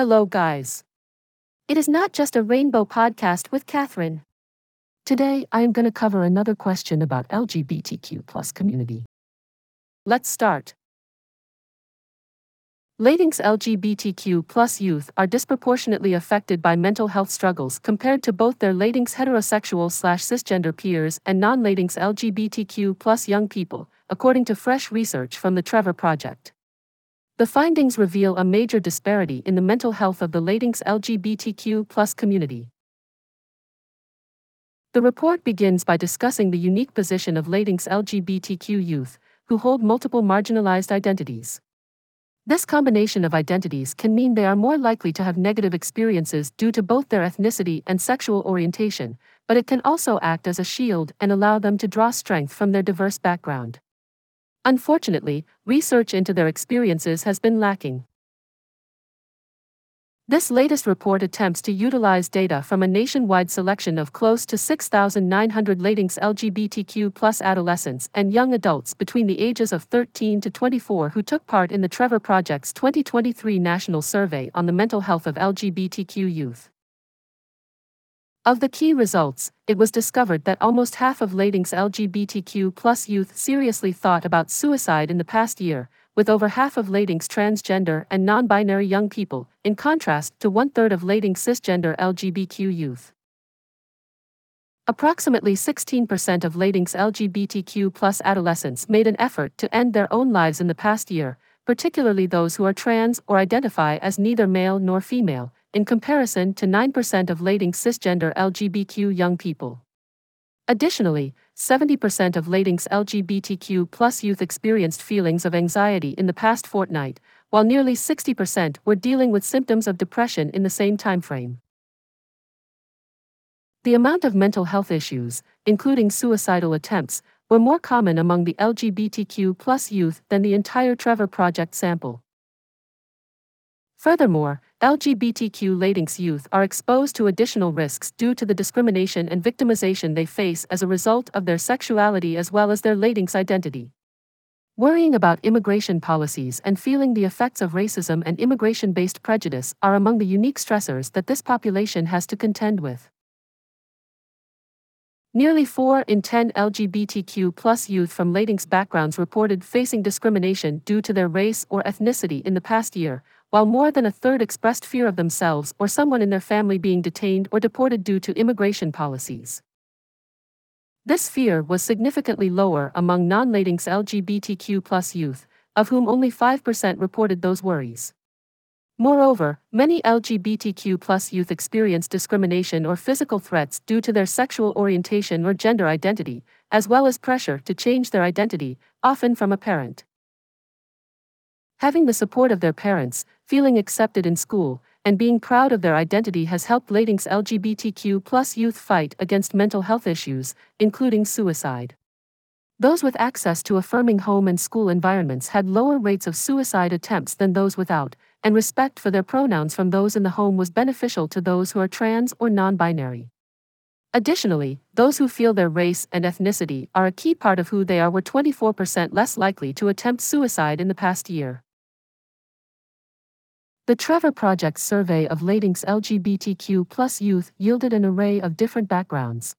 Hello, guys. It is not just a rainbow podcast with Catherine. Today, I am going to cover another question about LGBTQ plus community. Let's start. Latinx LGBTQ plus youth are disproportionately affected by mental health struggles compared to both their Latinx heterosexual slash cisgender peers and non-Latinx LGBTQ plus young people, according to fresh research from the Trevor Project. The findings reveal a major disparity in the mental health of the Latinx LGBTQ community. The report begins by discussing the unique position of Latinx LGBTQ youth, who hold multiple marginalized identities. This combination of identities can mean they are more likely to have negative experiences due to both their ethnicity and sexual orientation, but it can also act as a shield and allow them to draw strength from their diverse background. Unfortunately, research into their experiences has been lacking. This latest report attempts to utilize data from a nationwide selection of close to 6,900 Latinx LGBTQ plus adolescents and young adults between the ages of 13 to 24 who took part in the Trevor Project's 2023 National Survey on the Mental Health of LGBTQ Youth. Of the key results, it was discovered that almost half of Latinx LGBTQ plus youth seriously thought about suicide in the past year, with over half of Latinx transgender and non binary young people, in contrast to one third of Latinx cisgender LGBTQ youth. Approximately 16% of Latinx LGBTQ plus adolescents made an effort to end their own lives in the past year, particularly those who are trans or identify as neither male nor female, in comparison to 9% of Latinx cisgender LGBTQ young people. Additionally, 70% of Latinx LGBTQ plus youth experienced feelings of anxiety in the past fortnight, while nearly 60% were dealing with symptoms of depression in the same timeframe. The amount of mental health issues, including suicidal attempts, were more common among the LGBTQ plus youth than the entire Trevor Project sample. Furthermore, LGBTQ Latinx youth are exposed to additional risks due to the discrimination and victimization they face as a result of their sexuality as well as their Latinx identity. Worrying about immigration policies and feeling the effects of racism and immigration based prejudice are among the unique stressors that this population has to contend with. Nearly 4 in 10 LGBTQ plus youth from Latinx backgrounds reported facing discrimination due to their race or ethnicity in the past year, while more than a third expressed fear of themselves or someone in their family being detained or deported due to immigration policies. This fear was significantly lower among non Latinx LGBTQ youth, of whom only 5% reported those worries. Moreover, many LGBTQ youth experience discrimination or physical threats due to their sexual orientation or gender identity, as well as pressure to change their identity, often from a parent. Having the support of their parents, feeling accepted in school, and being proud of their identity has helped Latinx LGBTQ plus youth fight against mental health issues, including suicide. Those with access to affirming home and school environments had lower rates of suicide attempts than those without, and respect for their pronouns from those in the home was beneficial to those who are trans or non binary. Additionally, those who feel their race and ethnicity are a key part of who they are were 24% less likely to attempt suicide in the past year. The Trevor Project's survey of Latinx LGBTQ plus youth yielded an array of different backgrounds.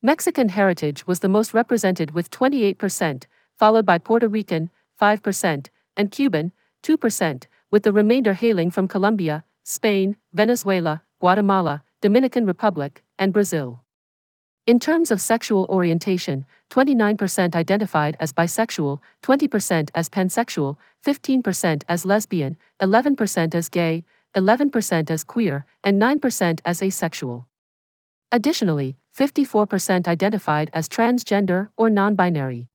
Mexican heritage was the most represented with 28%, followed by Puerto Rican, 5%, and Cuban, 2%, with the remainder hailing from Colombia, Spain, Venezuela, Guatemala, Dominican Republic, and Brazil. In terms of sexual orientation, 29% identified as bisexual, 20% as pansexual, 15% as lesbian, 11% as gay, 11% as queer, and 9% as asexual. Additionally, 54% identified as transgender or non binary.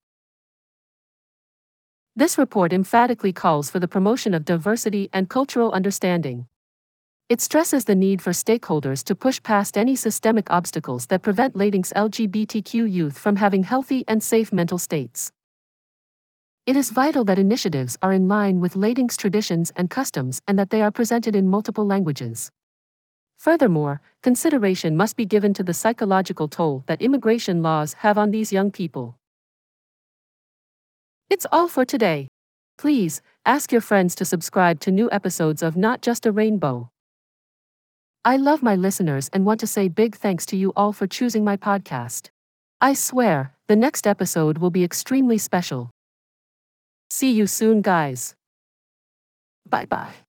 This report emphatically calls for the promotion of diversity and cultural understanding. It stresses the need for stakeholders to push past any systemic obstacles that prevent Latinx LGBTQ youth from having healthy and safe mental states. It is vital that initiatives are in line with Latinx traditions and customs and that they are presented in multiple languages. Furthermore, consideration must be given to the psychological toll that immigration laws have on these young people. It's all for today. Please, Ask your friends to subscribe to new episodes of Not Just a Rainbow. I love my listeners and want to say big thanks to you all for choosing my podcast. I swear, the next episode will be extremely special. See you soon, guys. Bye bye.